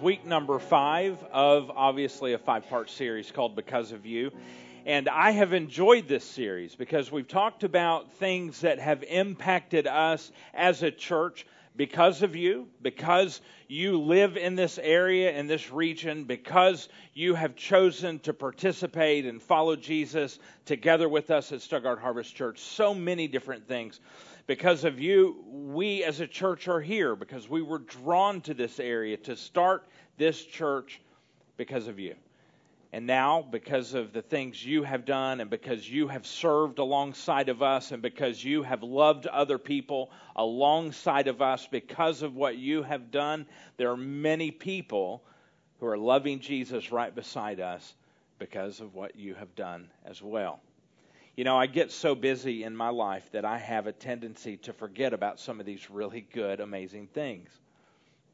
Week number five of obviously a five part series called Because of You. And I have enjoyed this series because we've talked about things that have impacted us as a church because of you, because you live in this area, in this region, because you have chosen to participate and follow Jesus together with us at Stuttgart Harvest Church. So many different things. Because of you, we as a church are here because we were drawn to this area to start this church because of you. And now, because of the things you have done, and because you have served alongside of us, and because you have loved other people alongside of us, because of what you have done, there are many people who are loving Jesus right beside us because of what you have done as well. You know, I get so busy in my life that I have a tendency to forget about some of these really good, amazing things.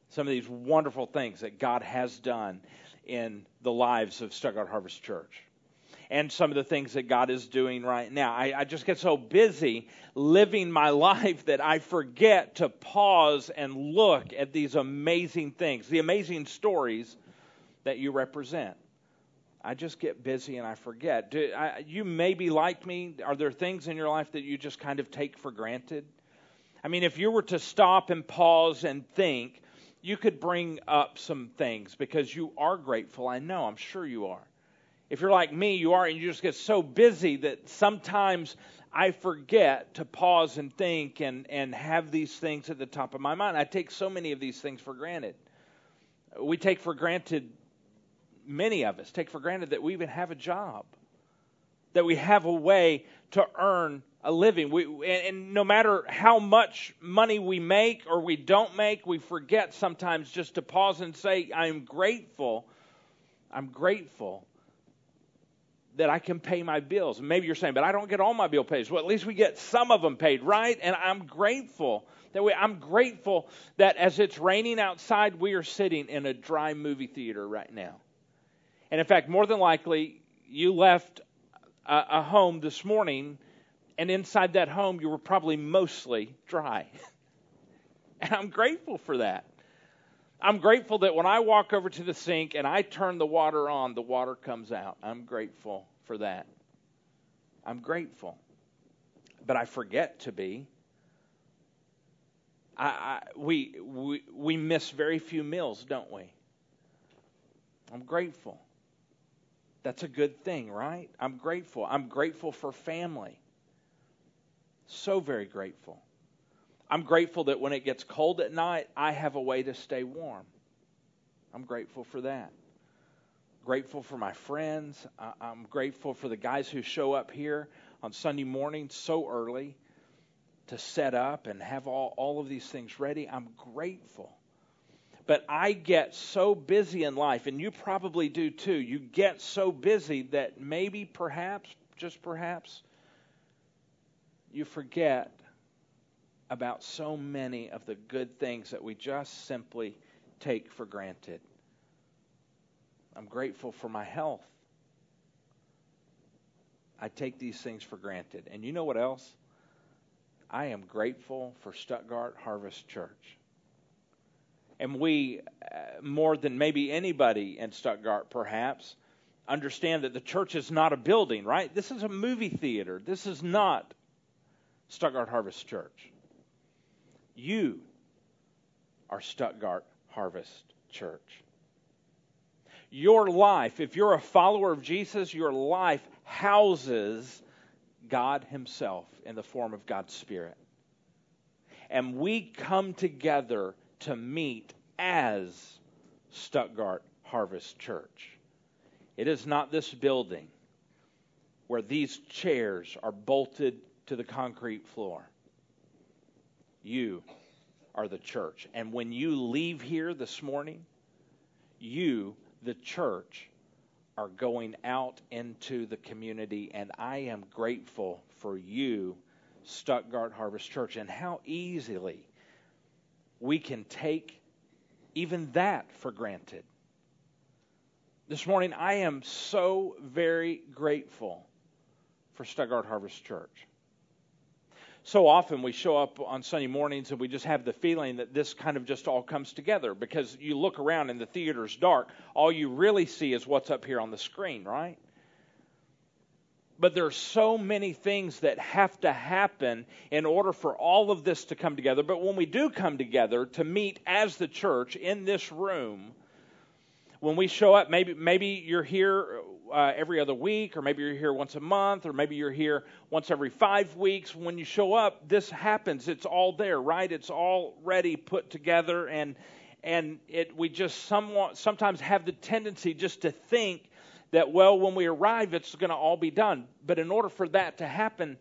Some of these wonderful things that God has done in the lives of Stuttgart Harvest Church. And some of the things that God is doing right now. I, I just get so busy living my life that I forget to pause and look at these amazing things, the amazing stories that you represent. I just get busy and I forget. Do, I, you may be like me. Are there things in your life that you just kind of take for granted? I mean, if you were to stop and pause and think, you could bring up some things because you are grateful. I know, I'm sure you are. If you're like me, you are, and you just get so busy that sometimes I forget to pause and think and, and have these things at the top of my mind. I take so many of these things for granted. We take for granted many of us take for granted that we even have a job, that we have a way to earn a living. We, and, no matter how much money we make or we don't make, we forget sometimes just to pause and say, I'm grateful. I'm grateful that I can pay my bills. Maybe you're saying, but I don't get all my bill paid. Well, at least we get some of them paid, right? And I'm grateful that we, I'm grateful that as it's raining outside, we are sitting in a dry movie theater right now. And in fact, more than likely, you left a, a home this morning, and inside that home, you were probably mostly dry. and I'm grateful for that. I'm grateful that when I walk over to the sink and I turn the water on, the water comes out. I'm grateful for that. I'm grateful. But I forget to be. I, I, we, we, we miss very few meals, don't we? I'm grateful. That's a good thing, right? I'm grateful. I'm grateful for family. So very grateful. I'm grateful that when it gets cold at night, I have a way to stay warm. I'm grateful for that. Grateful for my friends. I'm grateful for the guys who show up here on Sunday morning so early to set up and have all, all of these things ready. I'm grateful. But I get so busy in life, and you probably do too. You get so busy that maybe, perhaps, just perhaps, you forget about so many of the good things that we just simply take for granted. I'm grateful for my health. I take these things for granted. And you know what else? I am grateful for Stuttgart Harvest Church. And we, uh, more than maybe anybody in Stuttgart, perhaps, understand that the church is not a building, right? This is a movie theater. This is not Stuttgart Harvest Church. You are Stuttgart Harvest Church. Your life, if you're a follower of Jesus, your life houses God Himself in the form of God's Spirit. And we come together to meet as Stuttgart Harvest Church. It is not this building where these chairs are bolted to the concrete floor. You are the church. And when you leave here this morning, you, the church, are going out into the community. And I am grateful for you, Stuttgart Harvest Church, and how easily we can take even that for granted. This morning, I am so very grateful for Stuttgart Harvest Church. so often we show up on Sunday mornings and we just have the feeling that this kind of just all comes together because you look around and the theater's dark. All you really see is what's up here on the screen, right? But there are so many things that have to happen in order for all of this to come together. But when we do come together to meet as the church in this room, when we show up, maybe maybe you're here uh, every other week, or maybe you're here once a month, or maybe you're here once every five weeks. When you show up, this happens. It's all there, right? It's already put together, and and it we just somewhat sometimes have the tendency just to think that well, when we arrive, it's going to all be done. But in order for that to happen,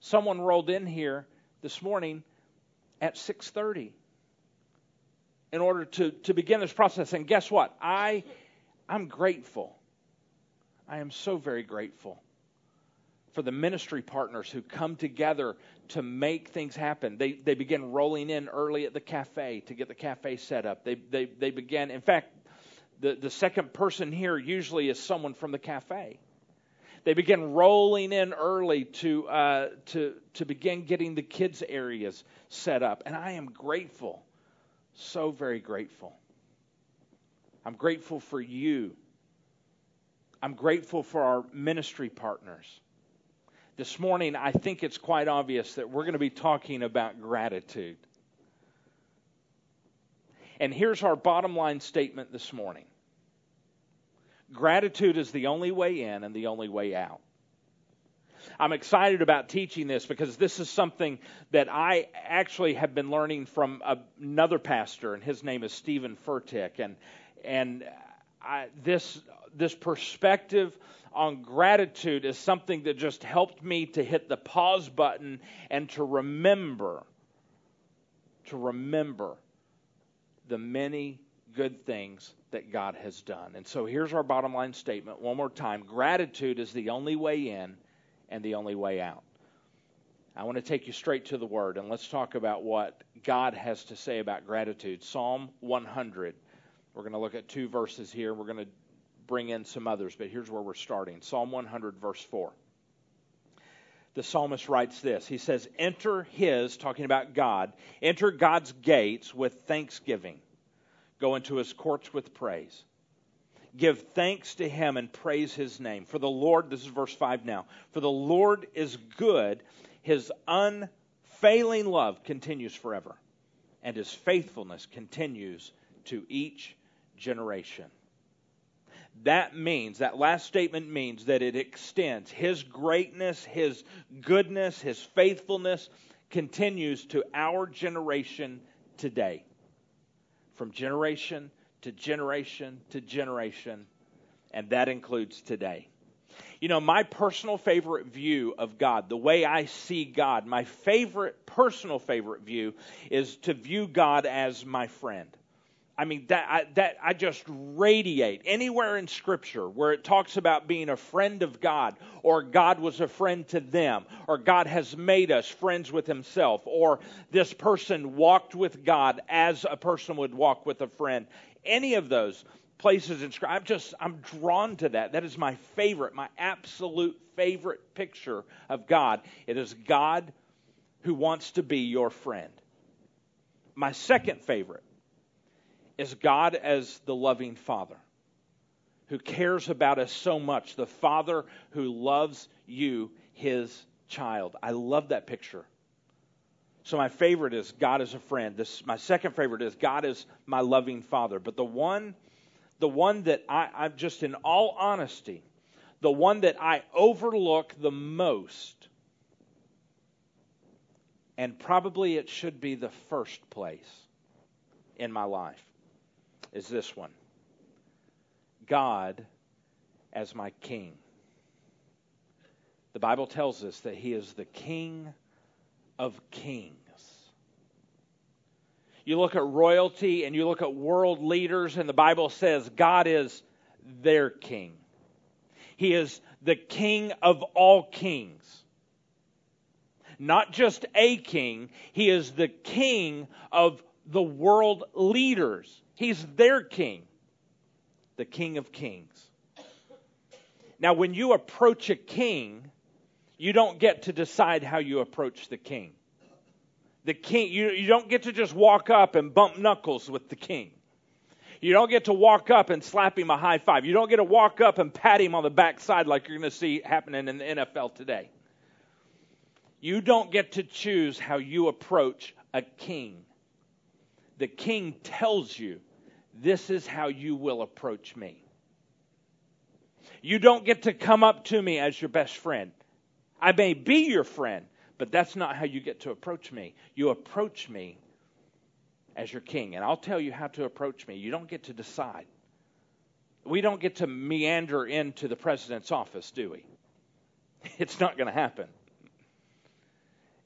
someone rolled in here this morning at 6:30 in order to, to begin this process. And guess what? I, I'm grateful. I am so very grateful for the ministry partners who come together to make things happen. They, they begin rolling in early at the cafe to get the cafe set up. They, they, they begin, in fact, the, the second person here usually is someone from the cafe. They begin rolling in early to, uh, to, to begin getting the kids' areas set up. And I am grateful so very grateful. I'm grateful for you. I'm grateful for our ministry partners. This morning, I think it's quite obvious that we're going to be talking about gratitude. And here's our bottom line statement this morning gratitude is the only way in and the only way out. I'm excited about teaching this because this is something that I actually have been learning from another pastor, and his name is Steven Furtick. And, and I, this, this perspective on gratitude is something that just helped me to hit the pause button and to remember, to remember the many good things that God has done. And so here's our bottom line statement one more time gratitude is the only way in and the only way out. I want to take you straight to the Word, and let's talk about what God has to say about gratitude. Psalm 100. We're going to look at two verses here. We're going to bring in some others, but here's where we're starting Psalm 100, verse 4. The psalmist writes this He says, Enter his, talking about God, enter God's gates with thanksgiving, go into his courts with praise. Give thanks to him and praise his name. For the Lord, this is verse 5 now. For the Lord is good, his unfailing love continues forever, and his faithfulness continues to each generation. That means, that last statement means that it extends. His greatness, His goodness, His faithfulness continues to our generation today. From generation to generation to generation, and that includes today. You know, my personal favorite view of God, the way I see God, my favorite, personal favorite view is to view God as my friend. I mean that I, that I just radiate anywhere in Scripture where it talks about being a friend of God, or God was a friend to them, or God has made us friends with Himself, or this person walked with God as a person would walk with a friend any of those places in Scripture. I'm just I'm drawn to that. That is my favorite, my absolute favorite picture of God. It is God who wants to be your friend. My second favorite is God as the loving Father who cares about us so much, the Father who loves you, his child. I love that picture. So my favorite is God is a friend. This my second favorite is God is my loving father. But the one the one that I, I'm just in all honesty, the one that I overlook the most, and probably it should be the first place in my life, is this one. God as my king. The Bible tells us that he is the king of kings. You look at royalty and you look at world leaders, and the Bible says God is their king. He is the king of all kings. Not just a king, he is the king of the world leaders. He's their king, the king of kings. Now, when you approach a king, You don't get to decide how you approach the king. The king, you, you don't get to just walk up and bump knuckles with the king. You don't get to walk up and slap him a high five. You don't get to walk up and pat him on the backside like you're going to see happening in the NFL today. You don't get to choose how you approach a king. The king tells you, this is how you will approach me. You don't get to come up to me as your best friend. I may be your friend, but that's not how you get to approach me. You approach me as your king, and I'll tell you how to approach me. You don't get to decide. We don't get to meander into the president's office, do we? It's not going to happen.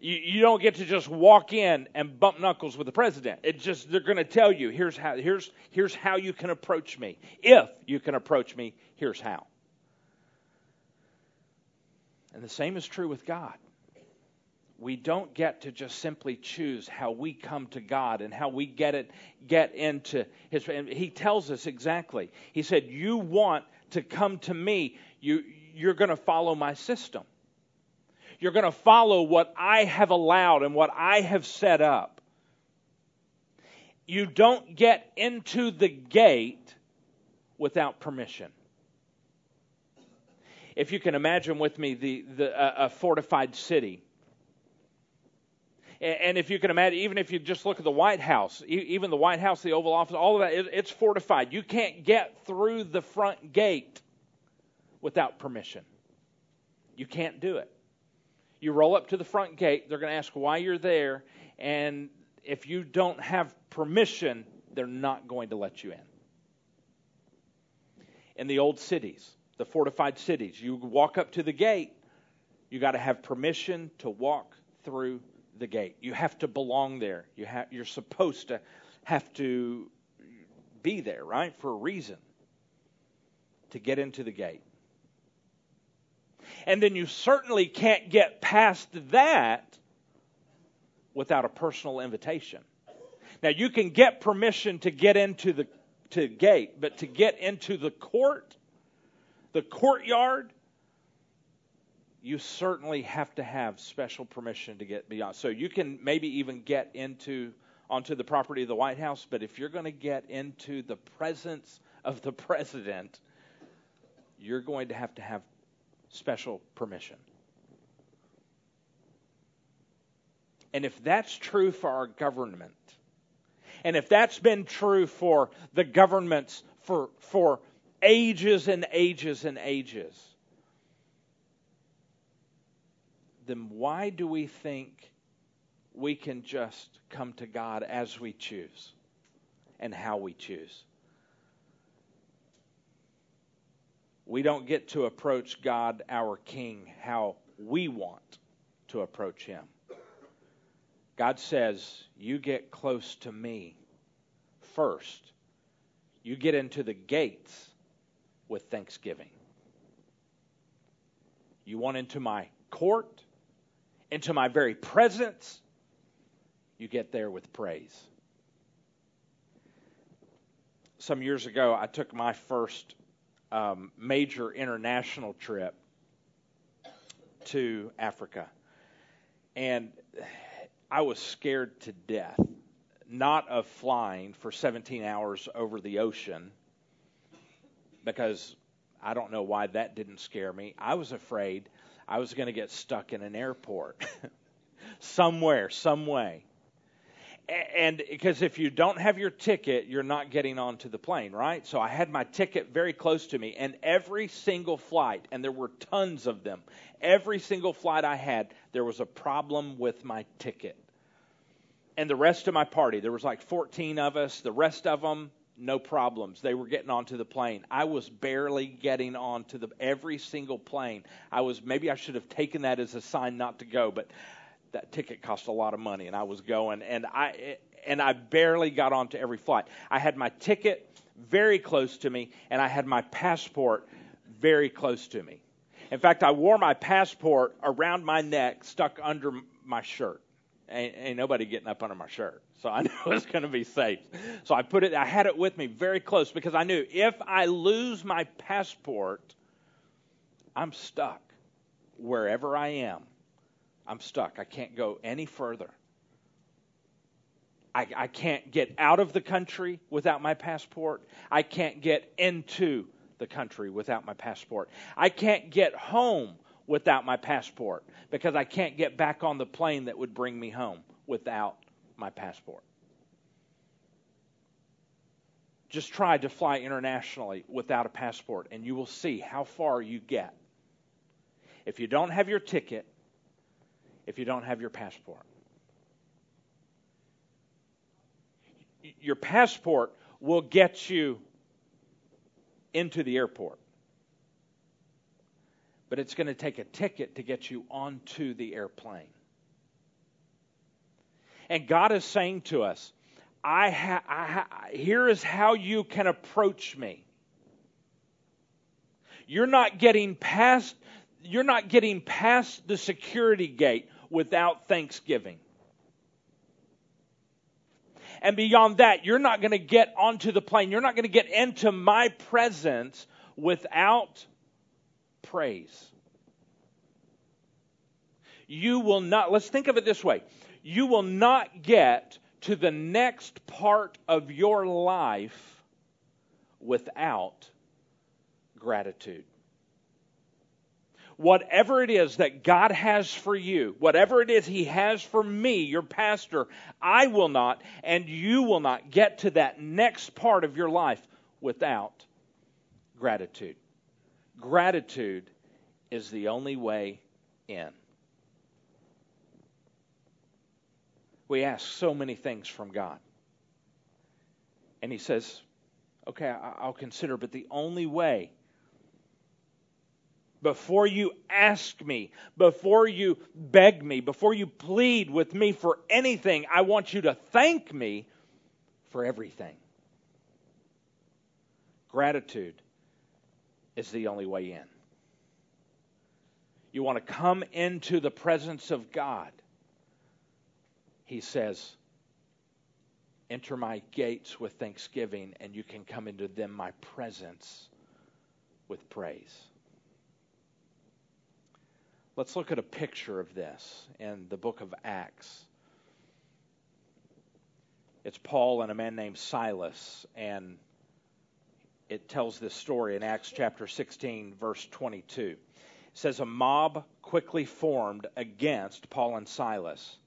You, you don't get to just walk in and bump knuckles with the president. It just they're going to tell you here's how here's here's how you can approach me. If you can approach me, here's how. And the same is true with God. We don't get to just simply choose how we come to God and how we get it get into his and he tells us exactly. He said, "You want to come to me, you you're going to follow my system." You're going to follow what I have allowed and what I have set up. You don't get into the gate without permission. If you can imagine with me the, the uh, a fortified city, and if you can imagine, even if you just look at the White House, even the White House, the Oval Office, all of that, it's fortified. You can't get through the front gate without permission. You can't do it. You roll up to the front gate, they're going to ask why you're there, and if you don't have permission, they're not going to let you in. In the old cities, the fortified cities, you walk up to the gate, you got to have permission to walk through the gate. You have to belong there. You have, you're supposed to have to be there, right, for a reason to get into the gate. And then you certainly can't get past that without a personal invitation. Now you can get permission to get into the to gate, but to get into the court, the courtyard, you certainly have to have special permission to get beyond. So you can maybe even get into onto the property of the White House, but if you're going to get into the presence of the president, you're going to have to have special permission. And if that's true for our government, and if that's been true for the governments for, for ages and ages and ages, then why do we think we can just come to God as we choose and how we choose? We don't get to approach God, our King, how we want to approach Him. God says, You get close to me first. You get into the gates with thanksgiving. You want into my court, into my very presence. You get there with praise. Some years ago, I took my first um, major international trip to Africa. And I was scared to death, not of flying for 17 hours over the ocean, because I don't know why that didn't scare me. I was afraid I was going to get stuck in an airport somewhere, some way and because if you don't have your ticket, you're not getting onto the plane, right? So I had my ticket very close to me, and every single flight, and there were tons of them, every single flight I had, there was a problem with my ticket. And the rest of my party, there was like 14 of us, the rest of them, no problems. They were getting onto the plane. I was barely getting onto the every single plane. I was maybe I should have taken that as a sign not to go, but that ticket cost a lot of money, and I was going, and I and I barely got onto every flight. I had my ticket very close to me, and I had my passport very close to me. In fact, I wore my passport around my neck, stuck under my shirt. Ain't, ain't nobody getting up under my shirt, so I knew it was going to be safe. So I put it. I had it with me very close because I knew if I lose my passport, I'm stuck. wherever I am, I'm stuck. I can't go any further. I, I can't get out of the country without my passport. I can't get into the country without my passport. I can't get home without my passport because I can't get back on the plane that would bring me home without my passport. Just try to fly internationally without a passport, and you will see how far you get. If you don't have your ticket, if you don't have your passport, your passport will get you into the airport. But it's going to take a ticket to get you onto the airplane. And God is saying to us, I, ha- I ha- here is how you can approach me. You're not getting past you're not getting past the security gate without thanksgiving. And beyond that, you're not going to get onto the plane. You're not going to get into my presence without praise. You will not, let's think of it this way you will not get to the next part of your life without gratitude. Whatever it is that God has for you, whatever it is He has for me, your pastor, I will not, and you will not get to that next part of your life without gratitude. Gratitude is the only way in. we ask so many things from God. And He says, okay, I'll consider, but the only way before you ask me, before you beg me, before you plead with me for anything, I want you to thank me for everything. Gratitude is the only way in. You want to come into the presence of God he says, Enter my gates with thanksgiving, and you can come into them my presence with praise. Let's look at a picture of this in the book of Acts. It's Paul and a man named Silas, and it tells this story in Acts chapter 16, verse 22. It says, A mob quickly formed against Paul and Silas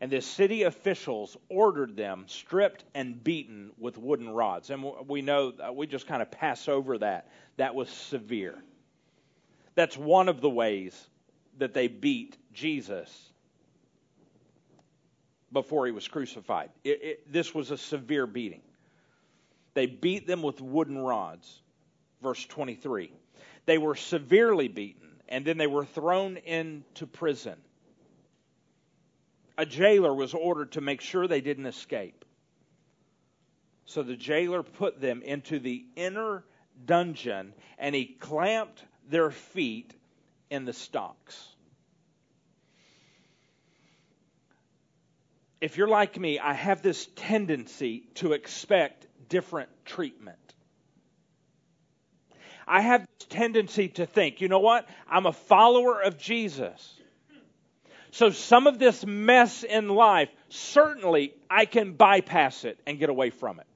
and the city officials ordered them stripped and beaten with wooden rods. And we know, uh, we just kind of pass over that. That was severe. That's one of the ways that they beat Jesus before he was crucified. It, it, this was a severe beating. They beat them with wooden rods. Verse 23. They were severely beaten, and then they were thrown into prison a jailer was ordered to make sure they didn't escape. So the jailer put them into the inner dungeon and he clamped their feet in the stocks. If you're like me, I have this tendency to expect different treatment. I have this tendency to think, you know what? I'm a follower of Jesus. So, some of this mess in life, certainly I can bypass it and get away from it.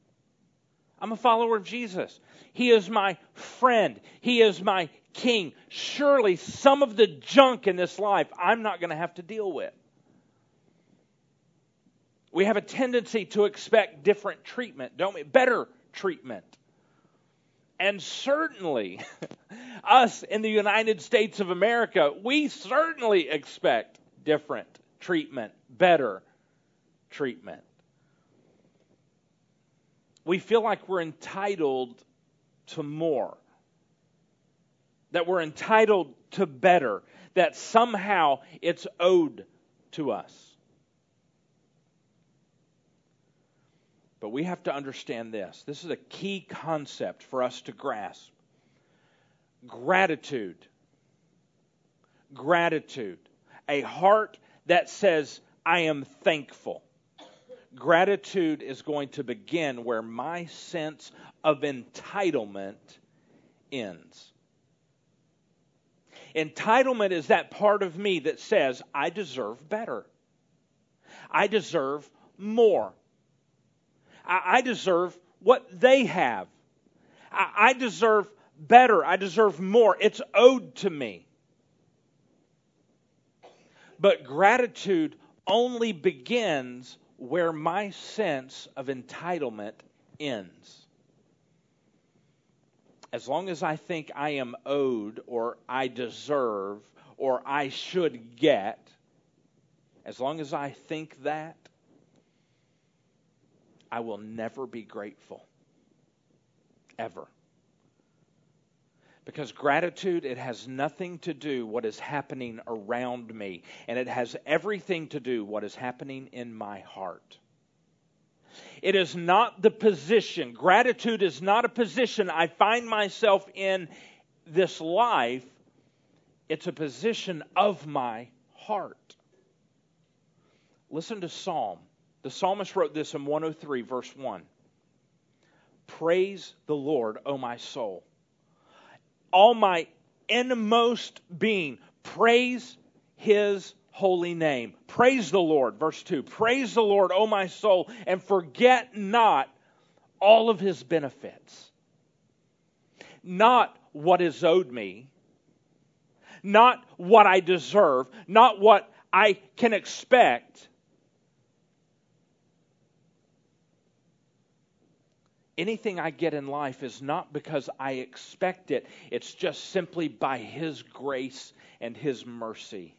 I'm a follower of Jesus. He is my friend, He is my king. Surely, some of the junk in this life I'm not going to have to deal with. We have a tendency to expect different treatment, don't we? Better treatment. And certainly, us in the United States of America, we certainly expect different treatment, better treatment. We feel like we're entitled to more, that we're entitled to better, that somehow it's owed to us. But we have to understand this. This is a key concept for us to grasp. Gratitude. Gratitude a heart that says, I am thankful. Gratitude is going to begin where my sense of entitlement ends. Entitlement is that part of me that says, I deserve better. I deserve more. I, deserve what they have. I deserve better. I deserve more. It's owed to me. But gratitude only begins where my sense of entitlement ends. As long as I think I am owed or I deserve or I should get, as long as I think that, I will never be grateful. Ever. Because gratitude, it has nothing to do what is happening around me, and it has everything to do what is happening in my heart. It is not the position. Gratitude is not a position I find myself in this life. It's a position of my heart. Listen to Psalm. The psalmist wrote this in 103, verse 1. Praise the Lord, O my soul all my inmost being. Praise his holy name. Praise the Lord. Verse 2 Praise the Lord, O my soul, and forget not all of his benefits. Not what is owed me, not what I deserve, not what I can expect, anything I get in life is not because I expect it, it's just simply by His grace and His mercy.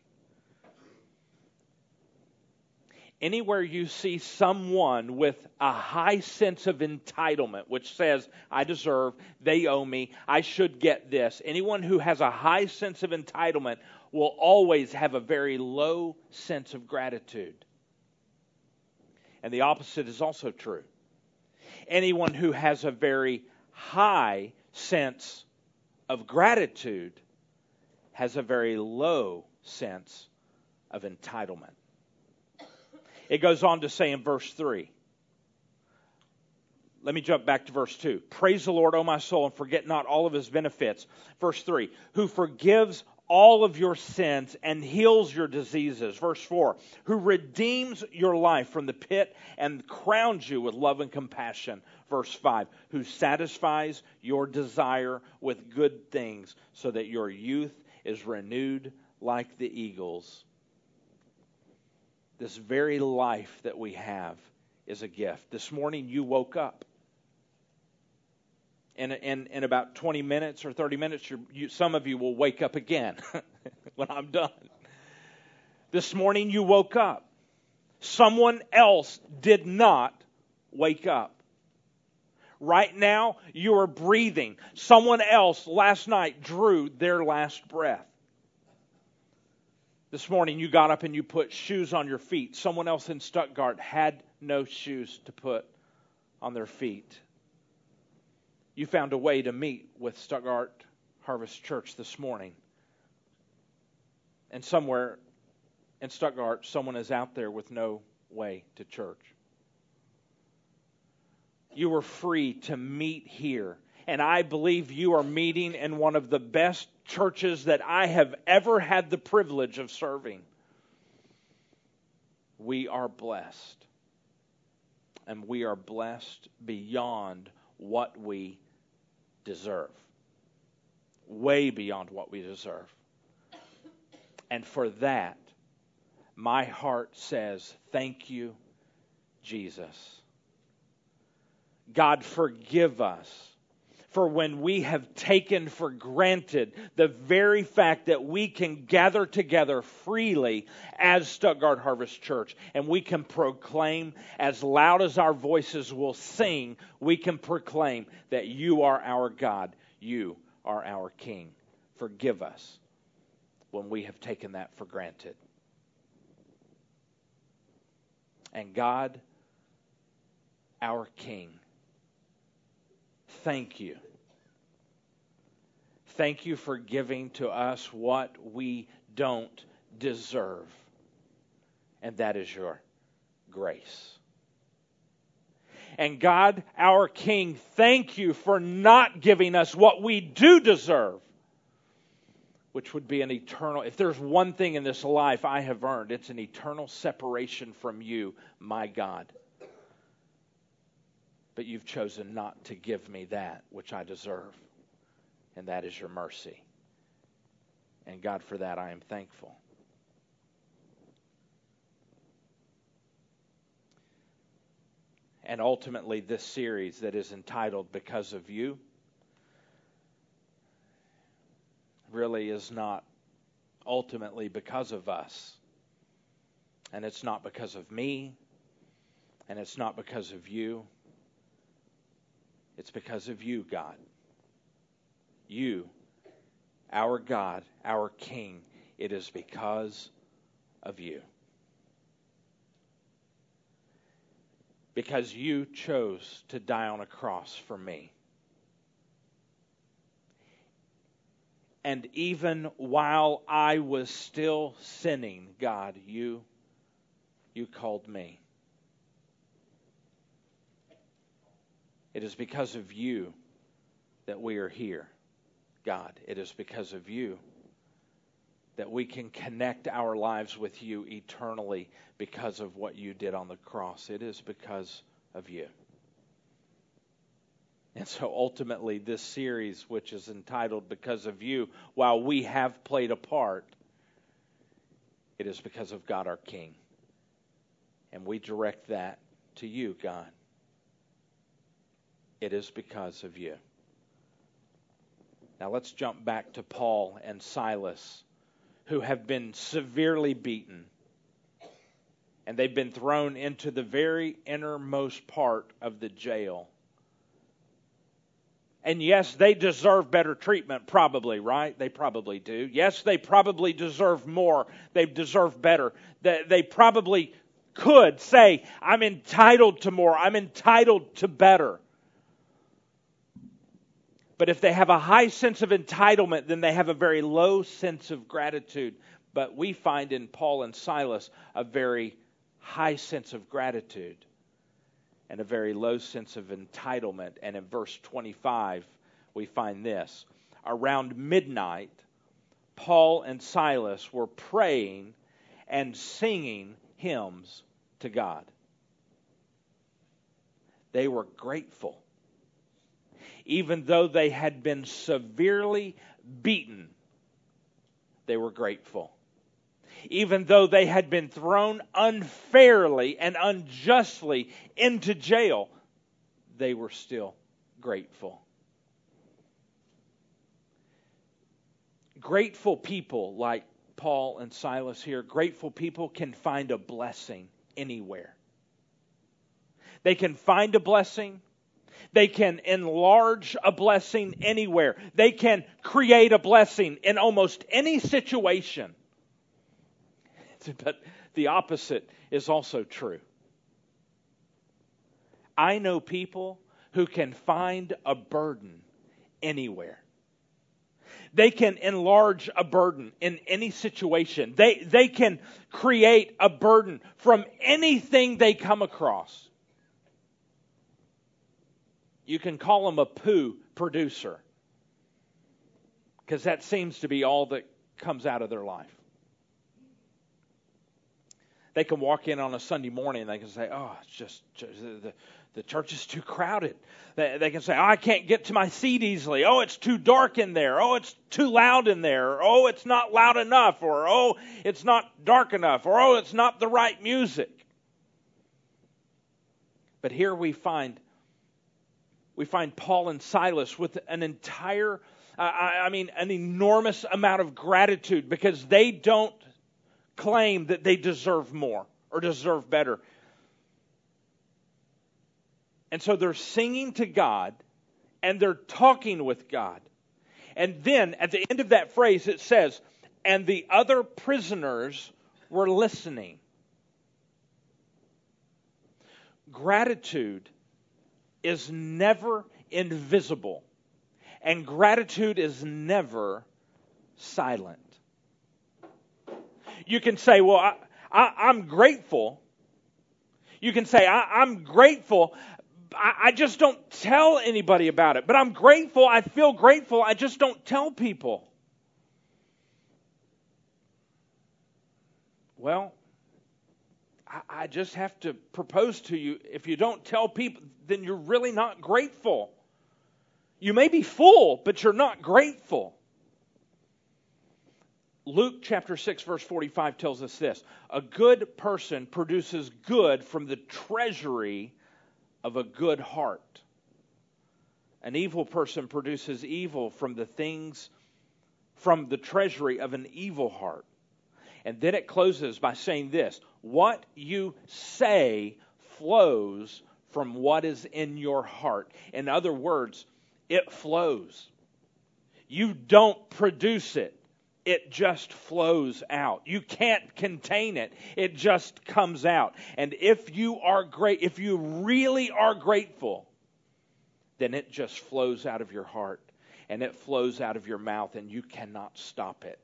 Anywhere you see someone with a high sense of entitlement, which says, I deserve, they owe me, I should get this, anyone who has a high sense of entitlement will always have a very low sense of gratitude. And the opposite is also true anyone who has a very high sense of gratitude has a very low sense of entitlement. It goes on to say in verse 3. Let me jump back to verse 2. Praise the Lord, O my soul, and forget not all of his benefits. Verse 3 Who forgives all of your sins and heals your diseases. Verse 4 Who redeems your life from the pit and crowns you with love and compassion. Verse 5 Who satisfies your desire with good things so that your youth is renewed like the eagles. This very life that we have is a gift. This morning you woke up in, in, in about 20 minutes or 30 minutes, you, some of you will wake up again when I'm done. This morning you woke up. Someone else did not wake up. Right now, you are breathing. Someone else last night drew their last breath. This morning, you got up and you put shoes on your feet. Someone else in Stuttgart had no shoes to put on their feet you found a way to meet with Stuttgart Harvest Church this morning. And somewhere in Stuttgart, someone is out there with no way to church. You were free to meet here. And I believe you are meeting in one of the best churches that I have ever had the privilege of serving. We are blessed. And we are blessed beyond what we deserve. Way beyond what we deserve. And for that, my heart says, Thank you, Jesus. God, forgive us for when we have taken for granted the very fact that we can gather together freely as Stuttgart Harvest Church and we can proclaim as loud as our voices will sing, we can proclaim that you are our God, you are our King. Forgive us when we have taken that for granted. And God, our King, thank you. Thank you for giving to us what we don't deserve, and that is your grace. And God, our King, thank you for not giving us what we do deserve, which would be an eternal, if there's one thing in this life I have earned, it's an eternal separation from you, my God. But you've chosen not to give me that which I deserve, and that is your mercy. And God, for that I am thankful. And ultimately, this series that is entitled Because of You really is not ultimately because of us. And it's not because of me. And it's not because of you. It's because of you, God. You, our God, our King. It is because of you. Because you chose to die on a cross for me. And even while I was still sinning, God, you you called me. It is because of you that we are here, God. It is because of you that we can connect our lives with you eternally because of what you did on the cross. It is because of you. And so ultimately, this series, which is entitled Because of You, while we have played a part, it is because of God our King. And we direct that to you, God. It is because of you. Now let's jump back to Paul and Silas, who have been severely beaten. And they've been thrown into the very innermost part of the jail and yes, they deserve better treatment, probably, right? They probably do. Yes, they probably deserve more. They deserve better. They probably could say, I'm entitled to more. I'm entitled to better. But if they have a high sense of entitlement, then they have a very low sense of gratitude. But we find in Paul and Silas a very high sense of gratitude and a very low sense of entitlement. And in verse 25, we find this Around midnight, Paul and Silas were praying and singing hymns to God. They were grateful. Even though they had been severely beaten, they were grateful even though they had been thrown unfairly and unjustly into jail, they were still grateful. Grateful people like Paul and Silas here, grateful people can find a blessing anywhere. They can find a blessing. They can enlarge a blessing anywhere. They can create a blessing in almost any situation. but the opposite is also true. I know people who can find a burden anywhere. They can enlarge a burden in any situation. They, they can create a burden from anything they come across. You can call them a poo producer because that seems to be all that comes out of their life. They can walk in on a Sunday morning and they can say, "Oh, it's just, just the, the church is too crowded." They, they can say, oh, "I can't get to my seat easily." "Oh, it's too dark in there." "Oh, it's too loud in there." "Oh, it's not loud enough." Or "Oh, it's not dark enough." Or "Oh, it's not the right music." But here we find we find Paul and Silas with an entire I mean an enormous amount of gratitude because they don't claim that they deserve more or deserve better. And so they're singing to God and they're talking with God. And then at the end of that phrase, it says, and the other prisoners were listening. Gratitude is never invisible, and gratitude is never silent. You can say, Well, I, I, am grateful. You can say, I, am grateful. I just don't tell anybody about it, but I'm grateful. I feel grateful. I just don't tell people. Well, I, just have to propose to you if you don't tell people, then you're really not grateful. You may be full, but you're not grateful. Luke chapter 6, verse 45 tells us this A good person produces good from the treasury of a good heart. An evil person produces evil from the things, from the treasury of an evil heart. And then it closes by saying this What you say flows from what is in your heart. In other words, it flows. You don't produce it it just flows out. You can't contain it. It just comes out. And if you are great, if you really are grateful, then it just flows out of your heart and it flows out of your mouth and you cannot stop it.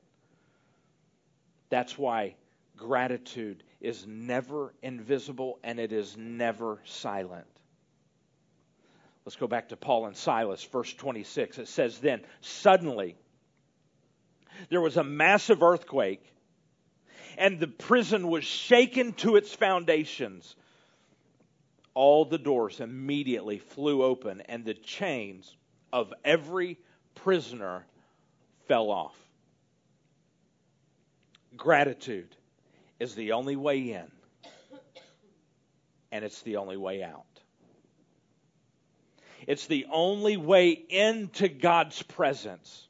That's why gratitude is never invisible and it is never silent. Let's go back to Paul and Silas, verse 26. It says, Then suddenly, there was a massive earthquake, and the prison was shaken to its foundations. All the doors immediately flew open, and the chains of every prisoner fell off. Gratitude is the only way in, and it's the only way out. It's the only way into God's presence.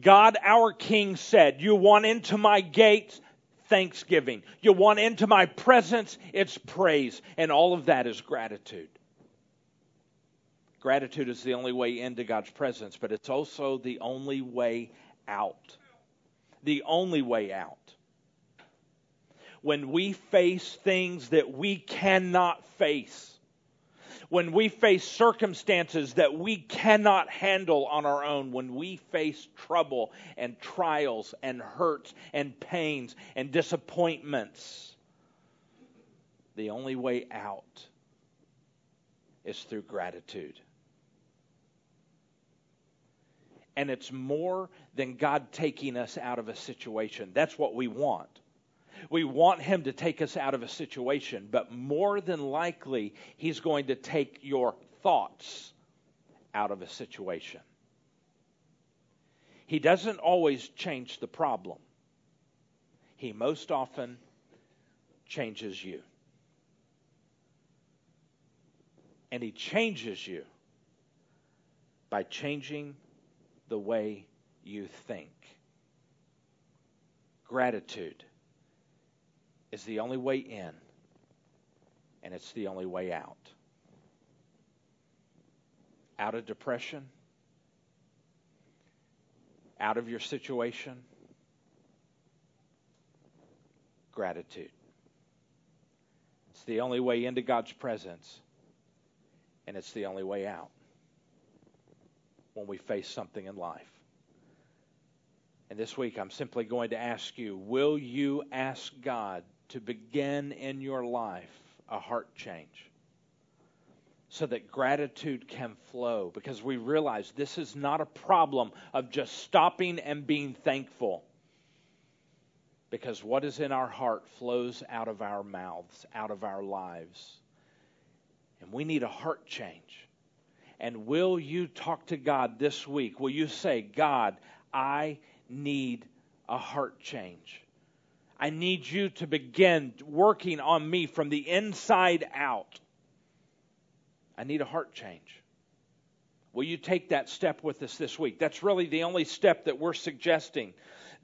God our King said, You want into my gates? Thanksgiving. You want into my presence? It's praise. And all of that is gratitude. Gratitude is the only way into God's presence, but it's also the only way out. The only way out. When we face things that we cannot face, when we face circumstances that we cannot handle on our own, when we face trouble and trials and hurts and pains and disappointments, the only way out is through gratitude. And it's more than God taking us out of a situation. That's what we want. We want Him to take us out of a situation, but more than likely, He's going to take your thoughts out of a situation. He doesn't always change the problem, He most often changes you. And He changes you by changing the way you think. Gratitude is the only way in, and it's the only way out. Out of depression, out of your situation, gratitude. It's the only way into God's presence, and it's the only way out when we face something in life. And this week, I'm simply going to ask you will you ask God to begin in your life a heart change so that gratitude can flow because we realize this is not a problem of just stopping and being thankful. Because what is in our heart flows out of our mouths, out of our lives. And we need a heart change. And will you talk to God this week? Will you say, God, I need a heart change? I need you to begin working on me from the inside out. I need a heart change. Will you take that step with us this week? That's really the only step that we're suggesting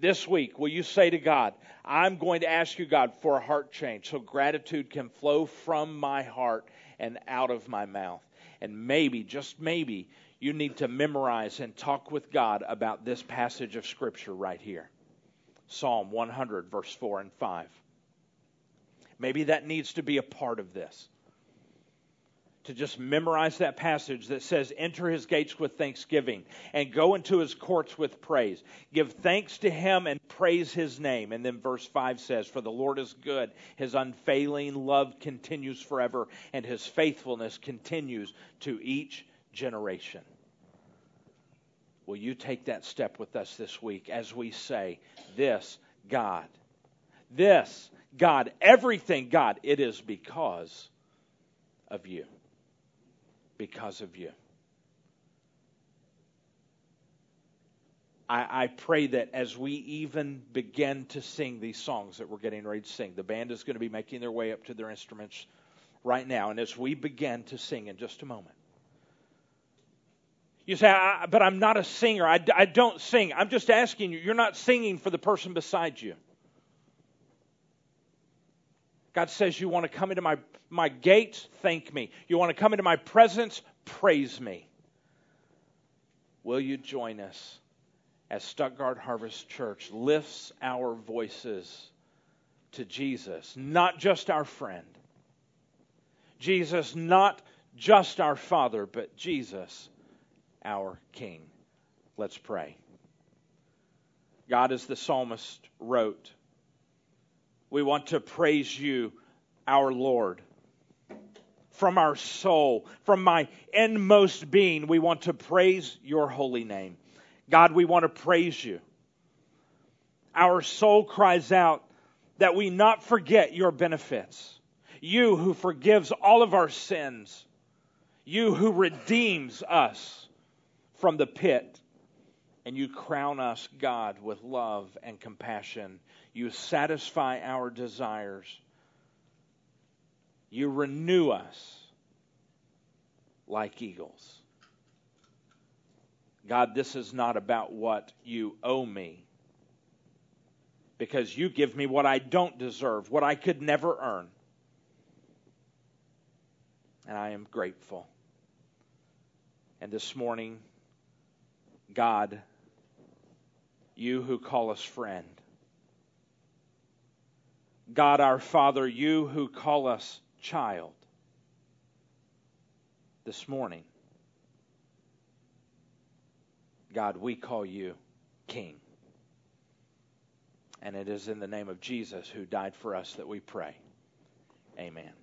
this week. Will you say to God, I'm going to ask you, God, for a heart change so gratitude can flow from my heart and out of my mouth? And maybe, just maybe, you need to memorize and talk with God about this passage of Scripture right here. Psalm 100, verse 4 and 5. Maybe that needs to be a part of this. To just memorize that passage that says, Enter his gates with thanksgiving and go into his courts with praise. Give thanks to him and praise his name. And then verse 5 says, For the Lord is good, his unfailing love continues forever, and his faithfulness continues to each generation. Will you take that step with us this week as we say, This God this, God, everything, God, it is because of you. Because of you. I, I, pray that as we even begin to sing these songs that we're getting ready to sing, the band is going to be making their way up to their instruments right now. And as we begin to sing in just a moment, you say, but I'm not a singer. I, I don't sing. I'm just asking you, you're not singing for the person beside you. God says, You want to come into my, my gates? Thank me. You want to come into my presence? Praise me. Will you join us? as Stuttgart Harvest Church lifts our voices to Jesus, not just our friend. Jesus, not just our Father, but Jesus, our King. Let's pray. God, as the psalmist wrote, we want to praise you, our Lord. From our soul, from my inmost being, we want to praise your holy name. God, we want to praise you. Our soul cries out that we not forget your benefits. You who forgives all of our sins. You who redeems us from the pit. And you crown us, God, with love and compassion. You satisfy our desires. You renew us like eagles. God, this is not about what you owe me. Because you give me what I don't deserve, what I could never earn. And I am grateful. And this morning, God, you who call us friend, God our Father, you who call us child, this morning, God, we call you King. And it is in the name of Jesus who died for us that we pray. Amen.